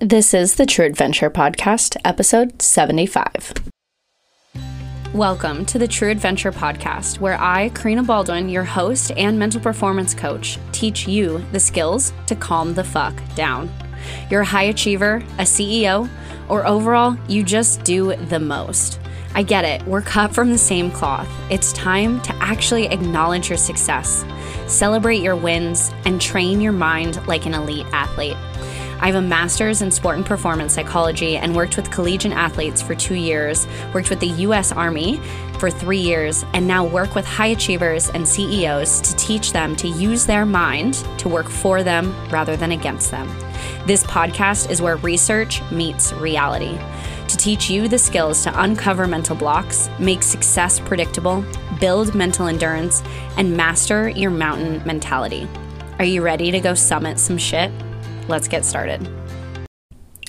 This is the True Adventure Podcast, episode 75. Welcome to the True Adventure Podcast, where I, Karina Baldwin, your host and mental performance coach, teach you the skills to calm the fuck down. You're a high achiever, a CEO, or overall, you just do the most. I get it, we're cut from the same cloth. It's time to actually acknowledge your success, celebrate your wins, and train your mind like an elite athlete. I have a master's in sport and performance psychology and worked with collegiate athletes for two years, worked with the US Army for three years, and now work with high achievers and CEOs to teach them to use their mind to work for them rather than against them. This podcast is where research meets reality to teach you the skills to uncover mental blocks, make success predictable, build mental endurance, and master your mountain mentality. Are you ready to go summit some shit? Let's get started.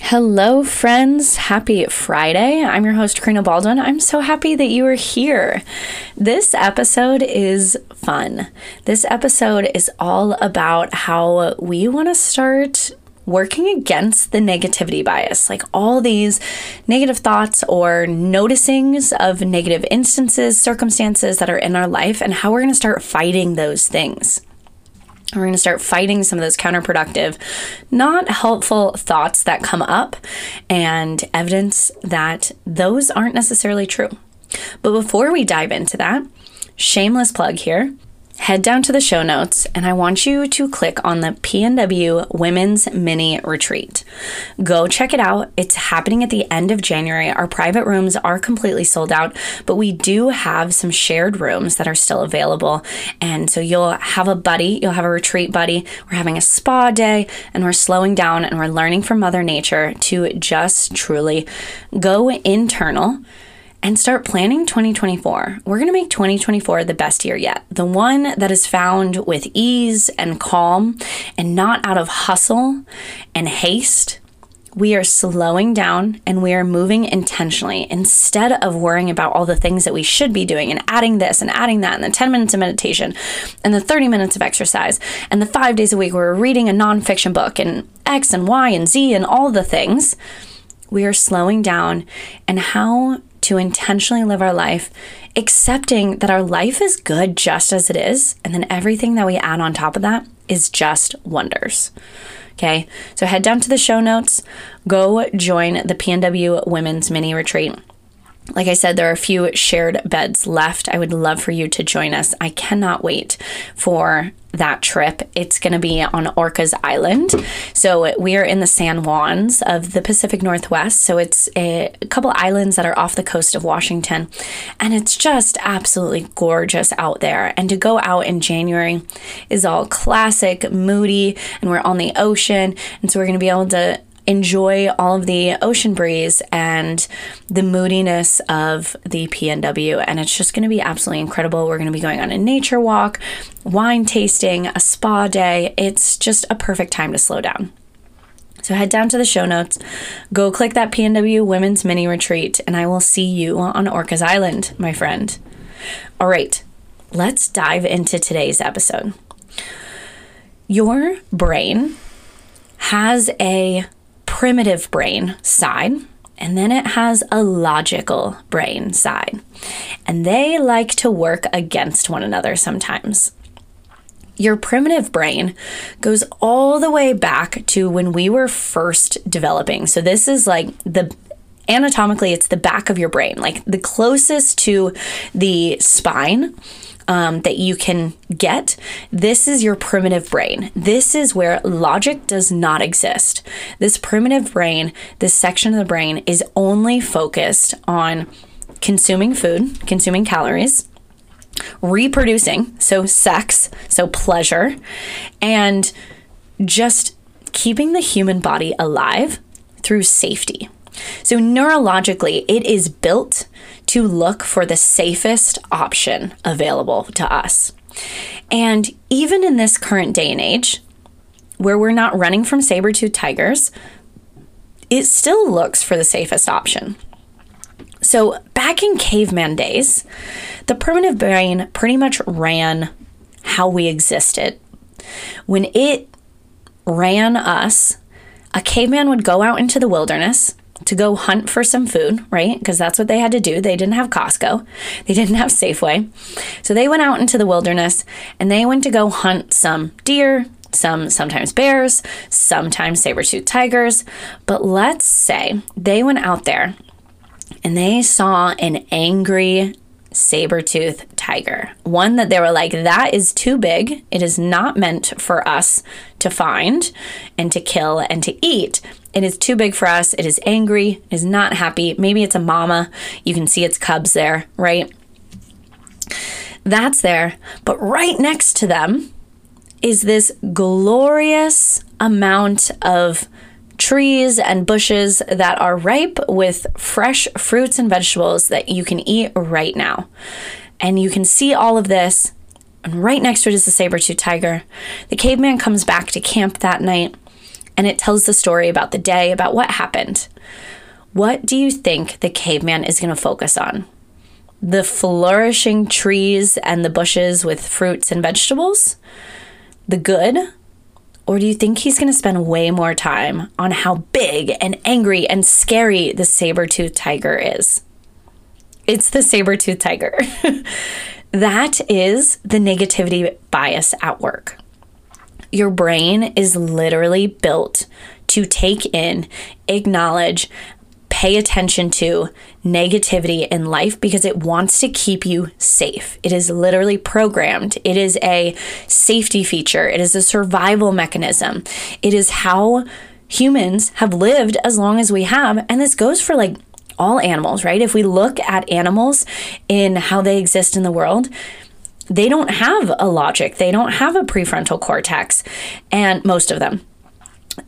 Hello, friends. Happy Friday. I'm your host, Karina Baldwin. I'm so happy that you are here. This episode is fun. This episode is all about how we want to start working against the negativity bias, like all these negative thoughts or noticings of negative instances, circumstances that are in our life, and how we're going to start fighting those things. We're going to start fighting some of those counterproductive, not helpful thoughts that come up and evidence that those aren't necessarily true. But before we dive into that, shameless plug here head down to the show notes and I want you to click on the PNW Women's Mini Retreat. Go check it out. It's happening at the end of January. Our private rooms are completely sold out, but we do have some shared rooms that are still available. And so you'll have a buddy, you'll have a retreat buddy. We're having a spa day and we're slowing down and we're learning from Mother Nature to just truly go internal and start planning 2024. We're going to make 2024 the best year yet. The one that is found with ease and calm and not out of hustle and haste. We are slowing down and we are moving intentionally instead of worrying about all the things that we should be doing and adding this and adding that and the 10 minutes of meditation and the 30 minutes of exercise and the five days a week where we're reading a nonfiction book and X and Y and Z and all the things. We are slowing down and how to intentionally live our life, accepting that our life is good just as it is, and then everything that we add on top of that is just wonders. Okay, so head down to the show notes, go join the PNW Women's Mini Retreat. Like I said, there are a few shared beds left. I would love for you to join us. I cannot wait for that trip. It's going to be on Orcas Island. So we are in the San Juans of the Pacific Northwest. So it's a, couple islands that are off the coast of Washington. And it's just absolutely gorgeous out there. And to go out in January is all classic, moody, and we're on the ocean. And so we're going to be able to enjoy all of the ocean breeze and the moodiness of the PNW. And it's just going to be absolutely incredible. We're going to be going on a nature walk, wine tasting, a spa day. It's just a perfect time to slow down. So head down to the show notes, go click that PNW Women's Mini Retreat, and I will see you on Orcas Island, my friend. All right, let's dive into today's episode. Your brain has a primitive brain side, and then it has a logical brain side. And they like to work against one another sometimes. Your primitive brain goes all the way back to when we were first developing. So, this is like the anatomically, it's the back of your brain, like the closest to the spine um, that you can get, this is your primitive brain. This is where logic does not exist. This primitive brain, this section of the brain, is only focused on consuming food, consuming calories, reproducing, so sex, so pleasure, and just keeping the human body alive through safety. So, neurologically, it is built to look for the safest option available to us. And even in this current day and age, where we're not running from saber tooth tigers, it still looks for the safest option. So, back in caveman days, the primitive brain pretty much ran how we existed. When it ran us a caveman would go out into the wilderness to go hunt for some food, right? Because that's what they had to do. They didn't have Costco, they didn't have Safeway. So they went out into the wilderness and they went to go hunt some deer, some sometimes bears, sometimes saber-toothed tigers. But let's say they went out there and they saw an angry saber-toothed tiger. One that they were like, that is too big. It is not meant for us to find and to kill and to eat. It is too big for us. It is angry. It is not happy. Maybe it's a mama. You can see its cubs there, right? That's there. But right next to them is this glorious amount of trees and bushes that are ripe with fresh fruits and vegetables that you can eat right now. And you can see all of this. And right next to it is the saber-tooth tiger. The caveman comes back to camp that night and it tells the story about the day, about what happened. What do you think the caveman is going to focus on? The flourishing trees and the bushes with fruits and vegetables? The good? Or do you think he's going to spend way more time on how big and angry and scary the saber tooth tiger is? It's the saber tooth tiger. that is the negativity bias at work. Your brain is literally built to take in, acknowledge, pay attention to negativity in life because it wants to keep you safe. It is literally programmed. It is a safety feature, it is a survival mechanism. It is how humans have lived as long as we have. And this goes for like all animals, right? If we look at animals in how they exist in the world, they don't have a logic, they don't have a prefrontal cortex, and most of them.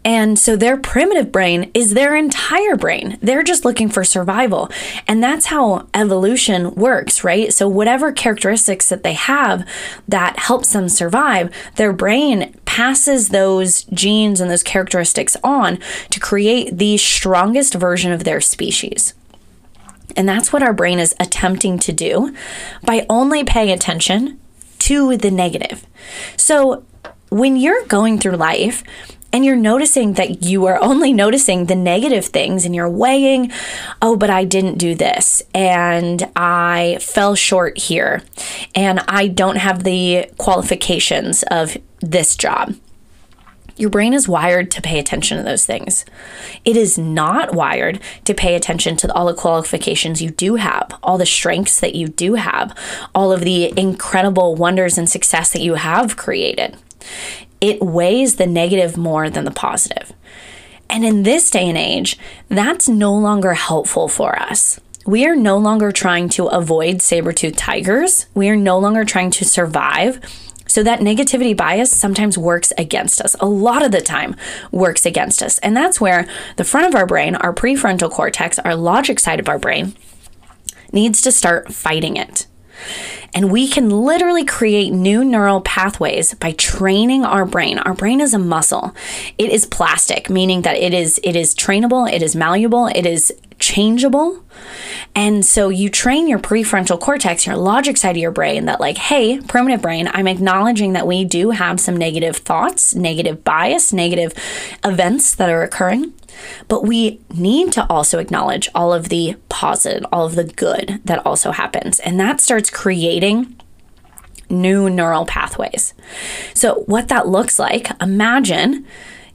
And so their primitive brain is their entire brain. They're just looking for survival. And that's how evolution works, right? So, whatever characteristics that they have that helps them survive, their brain passes those genes and those characteristics on to create the strongest version of their species. And that's what our brain is attempting to do by only paying attention to the negative. So, when you're going through life, and you're noticing that you are only noticing the negative things and you're weighing, oh, but I didn't do this and I fell short here and I don't have the qualifications of this job. Your brain is wired to pay attention to those things. It is not wired to pay attention to all the qualifications you do have, all the strengths that you do have, all of the incredible wonders and success that you have created it weighs the negative more than the positive. And in this day and age, that's no longer helpful for us. We are no longer trying to avoid saber-toothed tigers. We are no longer trying to survive. So that negativity bias sometimes works against us. A lot of the time works against us. And that's where the front of our brain, our prefrontal cortex, our logic side of our brain, needs to start fighting it. And we can literally create new neural pathways by training our brain. Our brain is a muscle. It is plastic, meaning that it is it is trainable, it is malleable, it is changeable. And so you train your prefrontal cortex, your logic side of your brain, that, like, hey, primitive brain, I'm acknowledging that we do have some negative thoughts, negative bias, negative events that are occurring. But we need to also acknowledge all of the positive, all of the good that also happens. And that starts creating new neural pathways. So, what that looks like, imagine,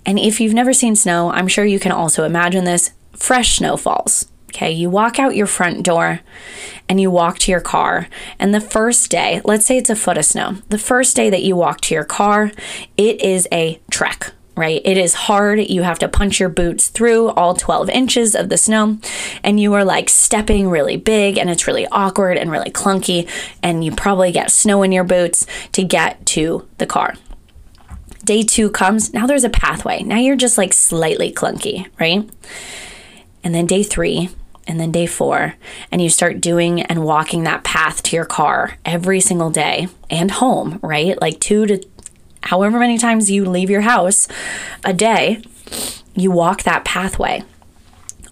and if you've never seen snow, I'm sure you can also imagine this fresh snow falls. Okay, you walk out your front door and you walk to your car. And the first day, let's say it's a foot of snow, the first day that you walk to your car, it is a trek right? It is hard. You have to punch your boots through all 12 inches of the snow, and you are like stepping really big, and it's really awkward and really clunky, and you probably get snow in your boots to get to the car. Day two comes, now there's a pathway. Now you're just like slightly clunky, right? And then day three, and then day four, and you start doing and walking that path to your car every single day and home, right? Like two to however many times you leave your house a day, you walk that pathway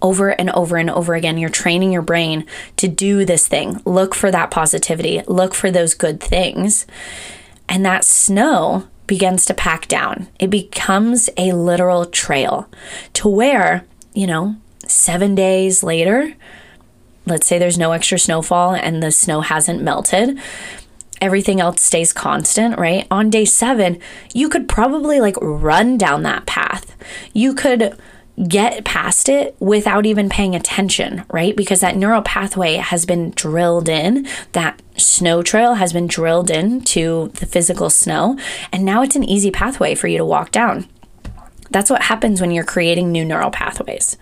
over and over and over again. You're training your brain to do this thing. Look for that positivity, look for those good things. And that snow begins to pack down. It becomes a literal trail to where, you know, seven days later, let's say there's no extra snowfall and the snow hasn't melted, everything else stays constant, right? On day seven, you could probably like run down that path. You could get past it without even paying attention, right? Because that neural pathway has been drilled in, that snow trail has been drilled into the physical snow, and now it's an easy pathway for you to walk down. That's what happens when you're creating new neural pathways.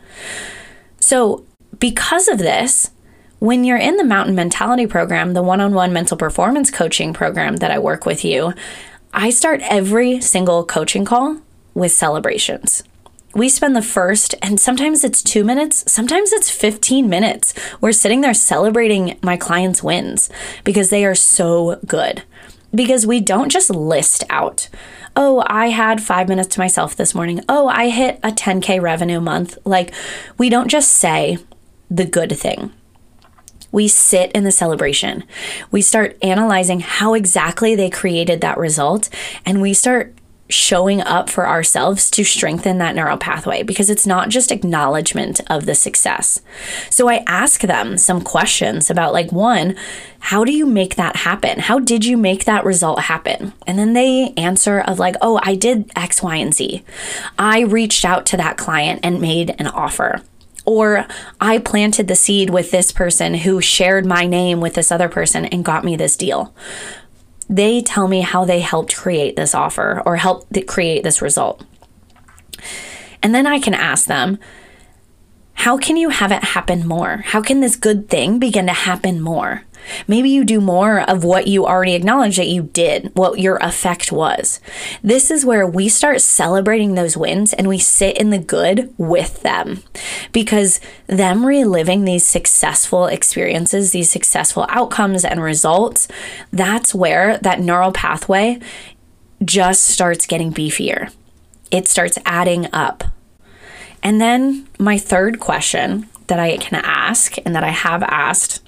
So, because of this, when you're in the Mountain Mentality program, the one on one mental performance coaching program that I work with you, I start every single coaching call with celebrations we spend the first, and sometimes it's two minutes, sometimes it's 15 minutes. We're sitting there celebrating my clients' wins because they are so good. Because we don't just list out, oh, I had five minutes to myself this morning. Oh, I hit a 10K revenue month. Like, we don't just say the good thing. We sit in the celebration. We start analyzing how exactly they created that result, and we start showing up for ourselves to strengthen that neural pathway because it's not just acknowledgement of the success. So I ask them some questions about like one, how do you make that happen? How did you make that result happen? And then they answer of like, "Oh, I did X, Y, and Z. I reached out to that client and made an offer." Or I planted the seed with this person who shared my name with this other person and got me this deal they tell me how they helped create this offer or helped create this result. And then I can ask them, how can you have it happen more? How can this good thing begin to happen more? Maybe you do more of what you already acknowledged that you did, what your effect was. This is where we start celebrating those wins and we sit in the good with them because them reliving these successful experiences, these successful outcomes and results, that's where that neural pathway just starts getting beefier. It starts adding up. And then my third question that I can ask and that I have asked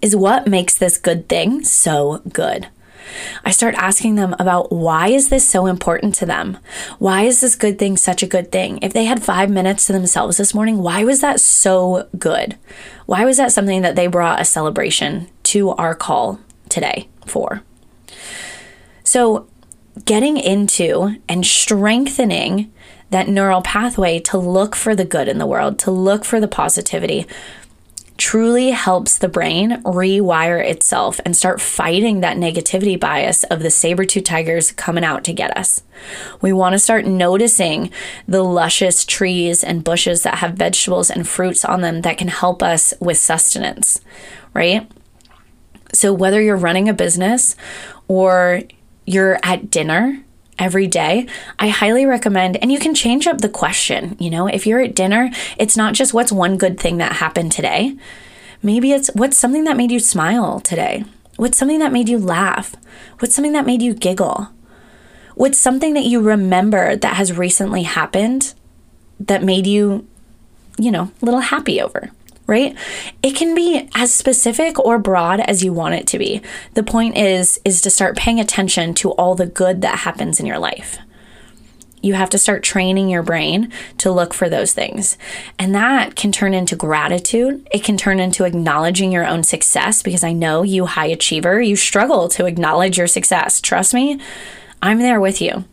is what makes this good thing so good. I start asking them about why is this so important to them? Why is this good thing such a good thing? If they had 5 minutes to themselves this morning, why was that so good? Why was that something that they brought a celebration to our call today for? So, getting into and strengthening that neural pathway to look for the good in the world, to look for the positivity, truly helps the brain rewire itself and start fighting that negativity bias of the saber tooth tigers coming out to get us. We want to start noticing the luscious trees and bushes that have vegetables and fruits on them that can help us with sustenance, right? So, whether you're running a business or you're at dinner every day, I highly recommend, and you can change up the question. You know, if you're at dinner, it's not just what's one good thing that happened today. Maybe it's what's something that made you smile today? What's something that made you laugh? What's something that made you giggle? What's something that you remember that has recently happened that made you, you know, a little happy over? Right? It can be as specific or broad as you want it to be. The point is is to start paying attention to all the good that happens in your life. You have to start training your brain to look for those things. And that can turn into gratitude. It can turn into acknowledging your own success because I know you, high achiever, you struggle to acknowledge your success. Trust me, I'm there with you.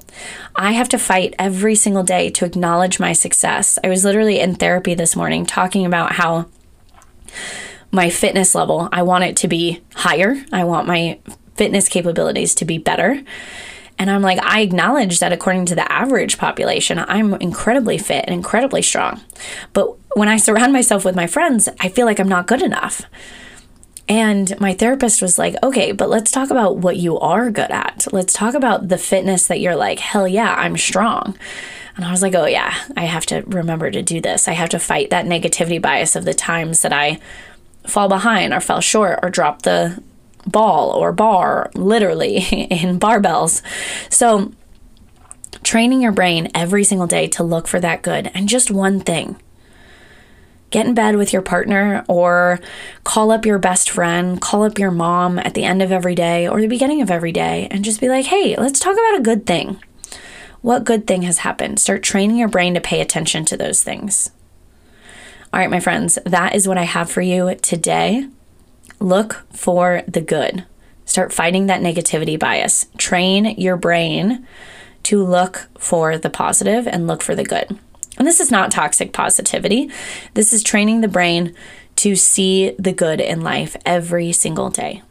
I have to fight every single day to acknowledge my success. I was literally in therapy this morning talking about how my fitness level, I want it to be higher. I want my fitness capabilities to be better. And I'm like, I acknowledge that according to the average population, I'm incredibly fit and incredibly strong. But when I surround myself with my friends, I feel like I'm not good enough. And my therapist was like, okay, but let's talk about what you are good at. Let's talk about the fitness that you're like, hell yeah, I'm strong. And I was like, oh, yeah, I have to remember to do this. I have to fight that negativity bias of the times that I fall behind or fell short or drop the ball or bar, literally in barbells. So, training your brain every single day to look for that good and just one thing. get in bed with your partner or call up your best friend, call up your mom at the end of every day or the beginning of every day and just be like, hey, let's talk about a good thing. What good thing has happened? Start training your brain to pay attention to those things. All right, my friends, that is what I have for you today. Look for the good. Start fighting that negativity bias. Train your brain to look for the positive and look for the good. And this is not toxic positivity. This is training the brain to see the good in life every single day.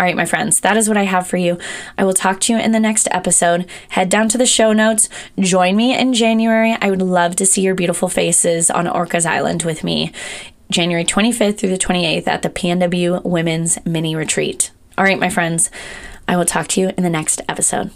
All right, my friends, that is what I have for you. I will talk to you in the next episode. Head down to the show notes. Join me in January. I would love to see your beautiful faces on Orcas Island with me, January 25th through the 28th at the PNW Women's Mini Retreat. All right, my friends, I will talk to you in the next episode.